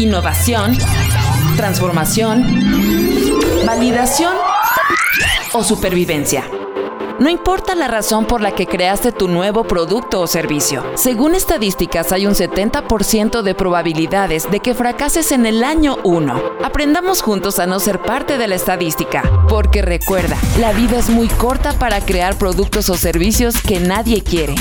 innovación, transformación, validación o supervivencia. No importa la razón por la que creaste tu nuevo producto o servicio. Según estadísticas, hay un 70% de probabilidades de que fracases en el año 1. Aprendamos juntos a no ser parte de la estadística, porque recuerda, la vida es muy corta para crear productos o servicios que nadie quiere.